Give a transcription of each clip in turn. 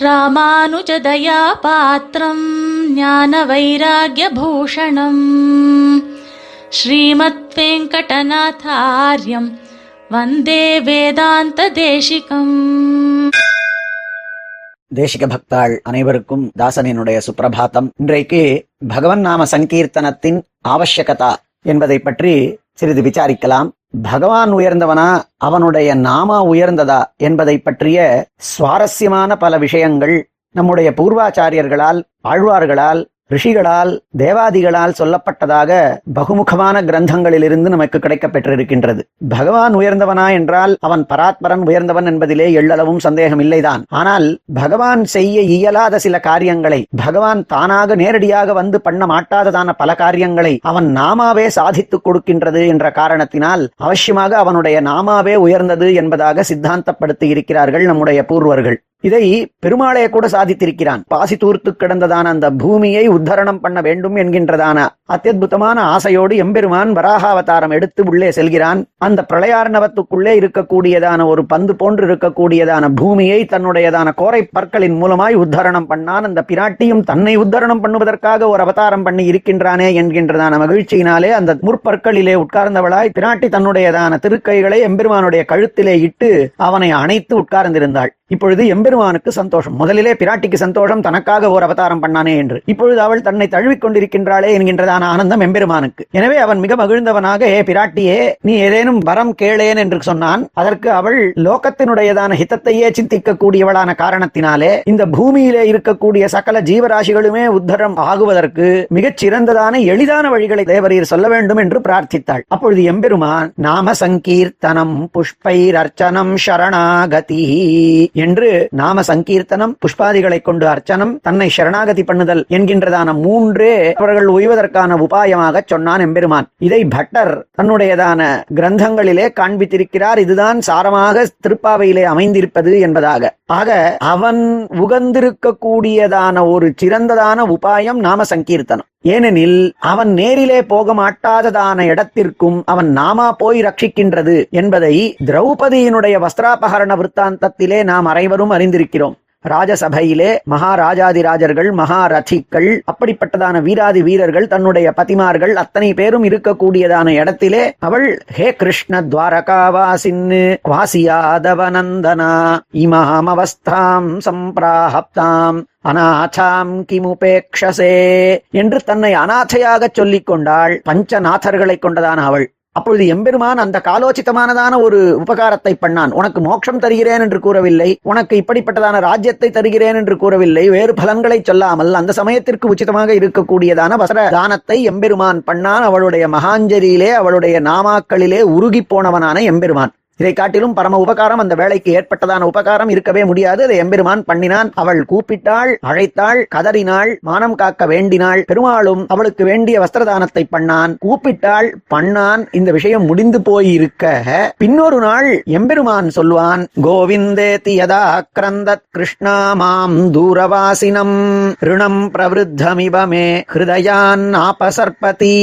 ராமானுஜதயா பாத்திரம் ஞான வைராகிய பூஷணம் ஸ்ரீமத் வெங்கடநாதாரியம் வந்தே வேதாந்த தேசிகம் தேசிக பக்தாள் அனைவருக்கும் தாசனினுடைய சுப்பிரபாத்தம். இன்றைக்கு பகவன் நாம சங்கீர்த்தனத்தின் ஆவசியகதா என்பதை பற்றி சிறிது விசாரிக்கலாம். பகவான் உயர்ந்தவனா அவனுடைய நாமா உயர்ந்ததா என்பதை பற்றிய சுவாரஸ்யமான பல விஷயங்கள் நம்முடைய பூர்வாச்சாரியர்களால் ஆழ்வார்களால் ரிஷிகளால் தேவாதிகளால் சொல்லப்பட்டதாக பகுமுகமான கிரந்தங்களிலிருந்து நமக்கு கிடைக்கப்பெற்றிருக்கின்றது. பகவான் உயர்ந்தவனா என்றால் அவன் பராத்பரன் உயர்ந்தவன் என்பதிலே எள்ளளவும் சந்தேகம் இல்லைதான் ஆனால் பகவான் செய்ய இயலாத சில காரியங்களை பகவான் தானாக நேரடியாக வந்து பண்ண மாட்டாததான பல காரியங்களை அவன் நாமாவே சாதித்துக் கொடுக்கின்றது என்ற காரணத்தினால் அவசியமாக அவனுடைய நாமாவே உயர்ந்தது என்பதாக சித்தாந்தப்படுத்தி இருக்கிறார்கள் நம்முடைய பூர்வர்கள். இதை பெருமாளே கூட சாதித்திருக்கிறான். பாசி தூர்த்து கிடந்ததான அந்த பூமியை உத்தரணம் பண்ண வேண்டும் என்கின்றதான அத்தியுதமான ஆசையோடு எம்பெருமான் வராகாவதாரம் எடுத்து உள்ளே செல்கிறான். அந்த பிரளயார்ணவத்துக்குள்ளே இருக்கக்கூடியதான ஒரு பந்து போன்று இருக்கக்கூடியதான பூமியை தன்னுடையதான கோரை பற்களின் மூலமாய் உத்தரணம் பண்ணான். அந்த பிராட்டியும் தன்னை உத்தரணம் பண்ணுவதற்காக ஒரு அவதாரம் பண்ணி இருக்கின்றானே என்கின்றதான மகிழ்ச்சியினாலே அந்த முற்பற்களிலே உட்கார்ந்தவளாய் பிராட்டி தன்னுடையதான திருக்கைகளை எம்பெருமானுடைய கழுத்திலே இட்டு அவனை அணைத்து உட்கார்ந்திருந்தாள். இப்பொழுது எம்பெருமானுக்கு சந்தோஷம். முதலிலே பிராட்டிக்கு சந்தோஷம் தனக்காக ஒரு அவதாரம் பண்ணானே என்று. இப்பொழுது அவள் தன்னை தழுவிக் கொண்டிருக்கின்றாளே என்கின்றதான ஆனந்தம் எம்பெருமானுக்கு. எனவே அவன் மிக மகிழ்ந்தவனாக ஏ பிராட்டியே நீ ஏதேனும் வரம் கேளேன் என்று சொன்னான். அதற்கு அவள் லோகத்தினுடையதான ஹிதத்தையே சிந்திக்க கூடியவளான காரணத்தினாலே இந்த பூமியிலே இருக்கக்கூடிய சகல ஜீவராசிகளுமே உத்தரம் ஆகுவதற்கு மிகச் சிறந்ததான எளிதான வழிகளை தேவரீர் சொல்ல வேண்டும் என்று பிரார்த்தித்தாள். அப்பொழுது எம்பெருமான் நாம சங்கீர்த்தனம் புஷ்பைர் அர்ச்சனம் சரணாகதி. என்று நாம சங்கீர்த்தனம் புஷ்பாதிகளை கொண்டு அர்ச்சனம் தன்னை சரணாகதி பண்ணுதல் என்கின்றதான மூன்றே அவர்கள் ஓய்வதற்கான உபாயமாக சொன்னான் எம்பெருமான். இதை பட்டர் தன்னுடையதான கிரந்தங்களிலே காண்பித்திருக்கிறார். இதுதான் சாரமாக திருப்பாவையிலே அமைந்திருப்பது என்பதாக. ஆக அவன் உகந்திருக்கக்கூடியதான ஒரு சிறந்ததான உபாயம் நாம சங்கீர்த்தனம். ஏனெனில் அவன் நேரிலே போக மாட்டாததான இடத்திற்கும் அவன் நாமா போய் ரட்சிக்கின்றது என்பதை திரௌபதியினுடைய வஸ்திராபகரண விற்த்தாந்தத்திலே நாம் அனைவரும் அறிந்திருக்கிறோம். ராஜசபையிலே மகாராஜாதிராஜர்கள் மகாரதிகள் அப்படிப்பட்டதான வீராதி வீரர்கள் தன்னுடைய பதிமார்கள் அத்தனை பேரும் இருக்கக்கூடியதான இடத்திலே அவள் ஹே கிருஷ்ண துவாரகாவாசின்னு குவாசியாதவநந்தனா இமாம் அவஸ்தாம் சம்பிராஹப்தாம் அநாதாம் கிமுபேக்ஷசே என்று தன்னை அநாதையாக சொல்லிக் கொண்டாள் பஞ்சநாதர்களை கொண்டதான அவள். அப்பொழுது எம்பெருமான் அந்த காலோச்சித்தமானதான ஒரு உபகாரத்தை பண்ணான். உனக்கு மோட்சம் தருகிறேன் என்று கூறவில்லை. உனக்கு இப்படிப்பட்டதான ராஜ்யத்தை தருகிறேன் என்று கூறவில்லை. வேறு பலன்களை சொல்லாமல் அந்த சமயத்திற்கு உச்சிதமாக இருக்கக்கூடியதான வசர தானத்தை எம்பெருமான் பண்ணான். அவளுடைய மகாஞ்சரியிலே அவளுடைய நாமாக்களிலே உருகி போனவனான எம்பெருமான். இதை காட்டிலும் பரம உபகாரம் அந்த வேலைக்கு ஏற்பட்டதான உபகாரம் இருக்கவே முடியாது. அதை எம்பெருமான் பண்ணினான். அவள் கூப்பிட்டாள் அழைத்தாள் கதறினாள் மானம் காக்க வேண்டினாள். பெருமாளும் அவளுக்கு வேண்டிய வஸ்திரதானத்தை பண்ணான். கூப்பிட்டாள் பண்ணான். இந்த விஷயம் முடிந்து போயிருக்க. பின்னொரு நாள் எம்பெருமான் சொல்வான் கோவிந்தே தியதா கிரந்தத் கிருஷ்ணா மாம் தூரவாசினம். ரிணம் பிரவருத்தமிபமே ஹிருதயான் ஆபசர்பதி.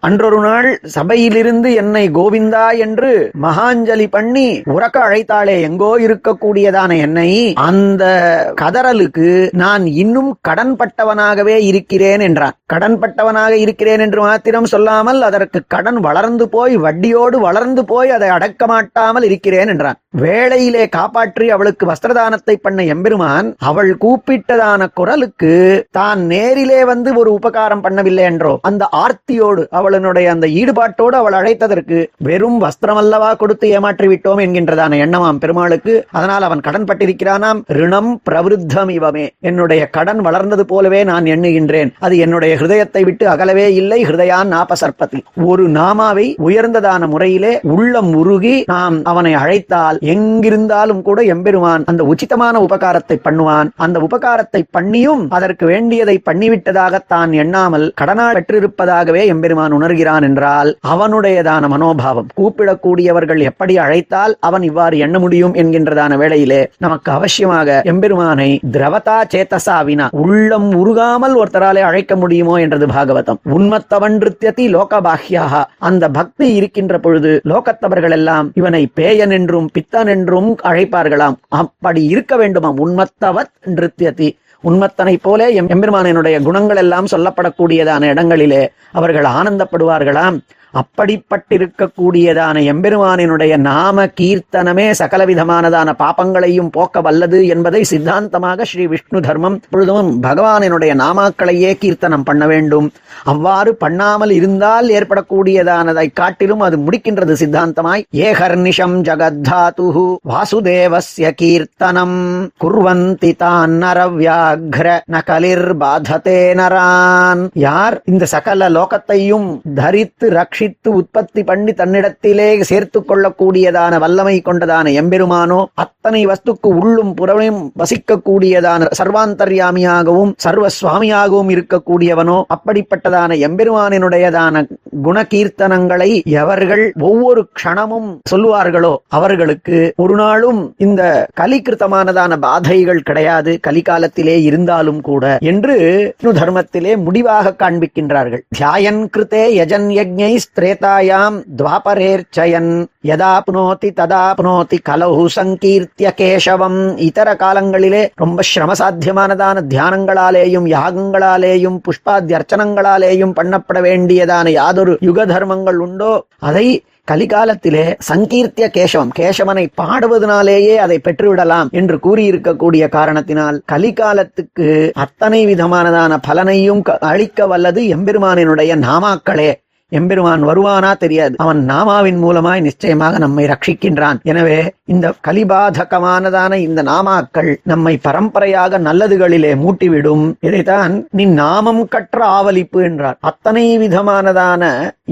அன்றொரு நாள் சபையிலிருந்து என்னை கோவிந்தா என்று மகாஞ்சலி பண்ணி உறக்க அழைத்தாளே எங்கோ இருக்கக்கூடியதான என்னை அந்த கதறலுக்கு நான் இன்னும் கடன்பட்டவனாகவே இருக்கிறேன் என்றான். கடன்பட்டவனாக இருக்கிறேன் என்று மாத்திரம் சொல்லாமல் அதற்கு கடன் வளர்ந்து போய் வட்டியோடு வளர்ந்து போய் அதை அடக்க மாட்டாமல் இருக்கிறேன் என்றான். வேளையிலே காப்பாற்றி அவளுக்கு வஸ்திரதானத்தை பண்ண எம்பெருமான் அவள் கூப்பிட்டதான குரலுக்கு தான் நேரிலே வந்து ஒரு உபகாரம் பண்ணவில்லை என்றோ அந்த ஆர்த்தியோடு அவளுடைய அந்த ஈடுபாட்டோடு அவள் அழைத்ததற்கு வெறும் வஸ்திரம் அல்லவா கொடுத்து ஏமாற்றி விட்டோம் என்கின்றதான எண்ணமாம் பெருமாளுக்கு. அதனால் அவன் கடன் பட்டிருக்கிறானாம் ரிணம் பிரவருத்தம் இவமே என்னுடைய கடன் வளர்ந்தது போலவே நான் எண்ணுகின்றேன். அது என்னுடைய ஹிருதயத்தை விட்டு அகலவே இல்லை. ஹிருதயான் நாபசற்பத்தில் ஒரு நாமாவை உயர்ந்ததான முறையிலே உள்ளம் உருகி நாம் அவனை அழைத்தால் எங்கிருந்தாலும் கூட எம்பெருமான் அந்த உச்சிதமான உபகாரத்தை பண்ணுவான். அந்த உபகாரத்தை பண்ணியும் அதற்கு வேண்டியதை பண்ணிவிட்டதாக தான் எண்ணாமல் கடனால் பெற்றிருப்பதாகவே எம்பெருமான் உணர்கிறான் என்றால் அவனுடையதான மனோபாவம். கூப்பிடக்கூடியவர்கள் எப்படி அழை படைத்தால் அவன் இவ்வாறு எண்ண முடியும் என்கின்றதான வேளையிலே நமக்கு அவசியமாக எம்பெருமானை திரவதா சேத்தசாவினா உள்ளம் உருகாமல் ஒருத்தராலே அழைக்க முடியுமோ என்றது பாகவதம். உன்மத்தவன் லோகபாகியாக அந்த பக்தி இருக்கின்ற பொழுது லோகத்தவர்கள் எல்லாம் இவனை பேயன் என்றும் பித்தன் என்றும் அழைப்பார்களாம். அப்படி இருக்க வேண்டுமாம். உண்மத்தவத் நிறுத்தியதி உண்மத்தனை போலே எம் எம்பெருமானினுடைய குணங்கள் எல்லாம் சொல்லப்படக்கூடியதான இடங்களிலே அவர்கள் ஆனந்தப்படுவார்களாம். அப்படிப்பட்டிருக்கக்கூடியதான எம்பெருமானினுடைய நாம கீர்த்தனமே சகலவிதமானதான பாப்பங்களையும் போக்க வல்லது என்பதை சித்தாந்தமாக ஸ்ரீ விஷ்ணு தர்மம் பொழுதும் பகவானினுடைய நாமாக்களையே கீர்த்தனம் பண்ண வேண்டும். அவ்வாறு பண்ணாமல் இருந்தால் ஏற்படக்கூடியதானதை காட்டிலும் அது முடிக்கின்றது சித்தாந்தமாய். ஏஹர்னிஷம் ஜகத்தாது வாசுதேவஸ்ய கீர்த்தனம். குர்வந்தி தான் நரவியாக்ர நகலிர் பாததே நரான். யார் இந்த சகல லோகத்தையும் தரித்து ரட்சித்து உற்பத்தி பண்ணி தன்னிடத்திலே சேர்த்து கொள்ளக்கூடியதான வல்லமை கொண்டதான எம்பெருமானோ அத்தனை வஸ்துக்கு உள்ளும் புறமையும் வசிக்கக்கூடியதான சர்வாந்தர்யாமியாகவும் சர்வ சுவாமியாகவும் இருக்கக்கூடியவனோ அப்படிப்பட்டதான எம்பெருமானினுடையதான குணகீர்த்தனங்களை எவர்கள் ஒவ்வொரு க்ஷணமும் சொல்லுவார்களோ அவர்களுக்கு ஒரு நாளும் இந்த கலிகிருத்தமானதான பாதைகள் கிடையாது. கலிகாலத்திலே இருந்தாலும் கூட என்று தர்மத்திலே முடிவாக காண்பிக்கின்றார்கள். தியாயன் கிருத்தே யஜன் யஜ்ஞை ஸ்திரேதாயாம் துவாபரேர்ச்சயன் யதாப்னோதி ததாப்னோதி கலஹு சங்கீர்த்திய கேசவம் இதர காலங்களிலே ரொம்ப சிரமசாத்தியமானதான தியானங்களாலேயும் யாகங்களாலேயும் புஷ்பாத்தியர்ச்சனங்களாலேயும் பண்ணப்பட வேண்டியதான யாதொரு யுக தர்மங்கள் உண்டோ அதை கலிகாலத்திலே சங்கீர்த்திய கேசவம் கேசவனை பாடுவதனாலேயே அதை பெற்றுவிடலாம் என்று கூறியிருக்கக்கூடிய காரணத்தினால் கலிகாலத்துக்கு அத்தனை விதமானதான பலனையும் க- அளிக்க வல்லது எம்பெருமானினுடைய நாமாக்களே. எம்பெருமான் வருவானா தெரியாது. அவன் நாமாவின் மூலமாய் நிச்சயமாக நம்மை ரட்சிக்கின்றான். எனவே இந்த கலிபாதகமானதான இந்த நாமாக்கள் நம்மை பரம்பரையாக நல்லதுகளிலே மூட்டிவிடும். இதைத்தான் நீ நாமம் கற்ற ஆவலிப்பு என்றார். அத்தனை விதமானதான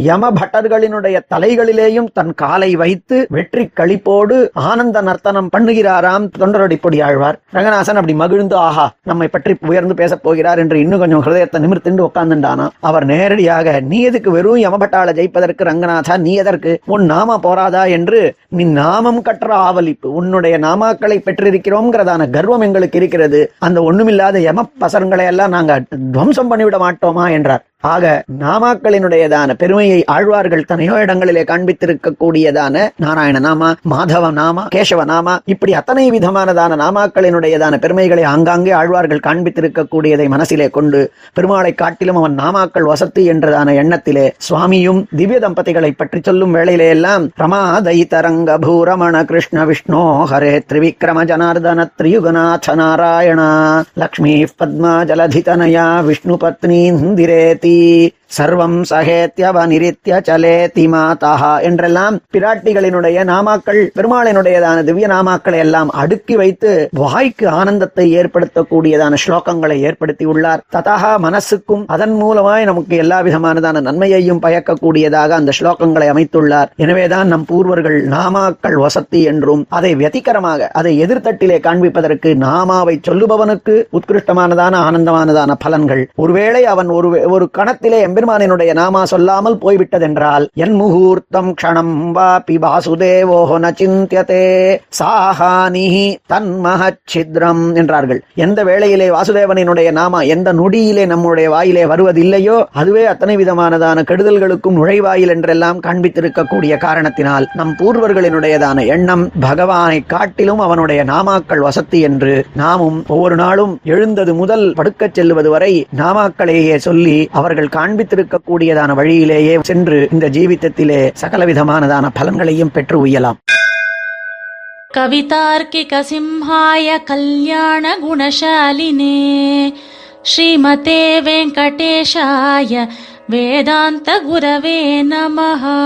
யம பட்டர்களினுடைய தலைகளிலேயும் தன் காலை வைத்து வெற்றி களிப்போடு ஆனந்த நர்த்தனம் பண்ணுகிறாராம் தொண்டரடிப்பொடி ஆழ்வார். ரங்கநாசன் அப்படி மகிழ்ந்து ஆஹா நம்மை பற்றி உயர்ந்து பேசப் போகிறார் என்று இன்னும் கொஞ்சம் ஹிருதயத்தை நிமிர்த்திண்டு உட்கார்ந்துட்டானா அவர் நேரடியாக நீ எதுக்கு வெறும் யமபட்டாள ஜெயிப்பதற்கு ரங்கநாதா நீ எதற்கு? உன் நாம போராதா? என்று நீ நாமம் கற்ற பாவலிப்பு. உன்னுடைய நாமாக்களை பெற்றிருக்கிறோம்ங்கிறதான கர்வம் எங்களுக்கு இருக்கிறது. அந்த ஒண்ணுமில்லாத யம பசங்களை எல்லாம் நாங்க துவம்சம் பண்ணிவிட மாட்டோமா என்றார். ஆக நாமாக்களினுடையதான பெருமையை ஆழ்வார்கள் தனையோ இடங்களிலே காண்பித்திருக்கக்கூடியதான நாராயண நாமா மாதவ நாமா கேசவ நாமா இப்படி அத்தனை விதமானதான நாமாக்களினுடையதான பெருமைகளை ஆங்காங்கே ஆழ்வார்கள் காண்பித்திருக்கக்கூடியதை மனசிலே கொண்டு பெருமாளை காட்டிலும் அவன் நாமாக்கள் வசத்து என்றதான எண்ணத்திலே சுவாமியும் திவ்ய தம்பதிகளை பற்றி சொல்லும் வேளையிலே எல்லாம் ரமாதை தரங்க பூரமண கிருஷ்ண விஷ்ணோ ஹரே திரிவிக்ரம ஜனார்தன திரியுகநாத நாராயணா லக்ஷ்மி பத்மா ஜலதிதனயா விஷ்ணு பத்னி இந்திரேதி the சர்வம் சகேத்யவனிரித்ய சலேதி மாதாஹா என்றெல்லாம் பிராட்டிகளினுடைய நாமாக்கள் பெருமாளினுடையதான திவ்ய நாமாக்களை எல்லாம் அடுக்கி வைத்து வாய்க்கு ஆனந்தத்தை ஏற்படுத்தக்கூடியதான ஸ்லோகங்களை ஏற்படுத்தி உள்ளார். ததா மனசுக்கும் அதன் மூலமாய் நமக்கு எல்லா விதமானதான நன்மையையும் பயக்கக்கூடியதாக அந்த ஸ்லோகங்களை அமைத்துள்ளார். எனவேதான் நம் பூர்வர்கள் நாமாக்கள் வசத்தி என்றும் அதை வெதிகரமாக அதை எதிர்த்தட்டிலே காண்பிப்பதற்கு நாமாவை சொல்லுபவனுக்கு உத்கிருஷ்டமானதான ஆனந்தமானதான பலன்கள். ஒருவேளை அவன் ஒரு ஒரு கணத்திலே எம்பெருமானினுடைய நாமா சொல்லாமல் போய்விட்டதென்றால் என் முகூர்த்தம் க்ஷணம் வாபி வாசுதேவோ ந சிந்தியதே சாஹானிஹி தன்மஹச்சித்ரம் என்றார்கள். எந்த வேளையிலே வாசுதேவனினுடைய நாமா எந்த நொடியிலே நம்முடைய வாயிலே வருவதில்லையோ அதுவே அத்தனை விதமானதான கெடுதல்களுக்கும் நுழைவாயில் என்றெல்லாம் காண்பித்திருக்கக்கூடிய காரணத்தினால் நம் பூர்வர்களினுடையதான எண்ணம் பகவானை காட்டிலும் அவனுடைய நாமாக்கள் வசத்தி என்று நாமும் ஒவ்வொரு நாளும் எழுந்தது முதல் படுக்கச் செல்லுவது வரை நாமாக்களையே சொல்லி அவர்கள் காண்பி எடுத்திருக்கக்கூடியதான வழியிலேயே சென்று இந்த ஜீவிதத்திலே சகலவிதமானதான பலன்களையும் பெற்று உயலாம் கவிதார்க்கிக சிம்ஹாய கல்யாண குணசாலினே ஸ்ரீமதே வெங்கடேஷாய வேதாந்த குரவே நமஹா.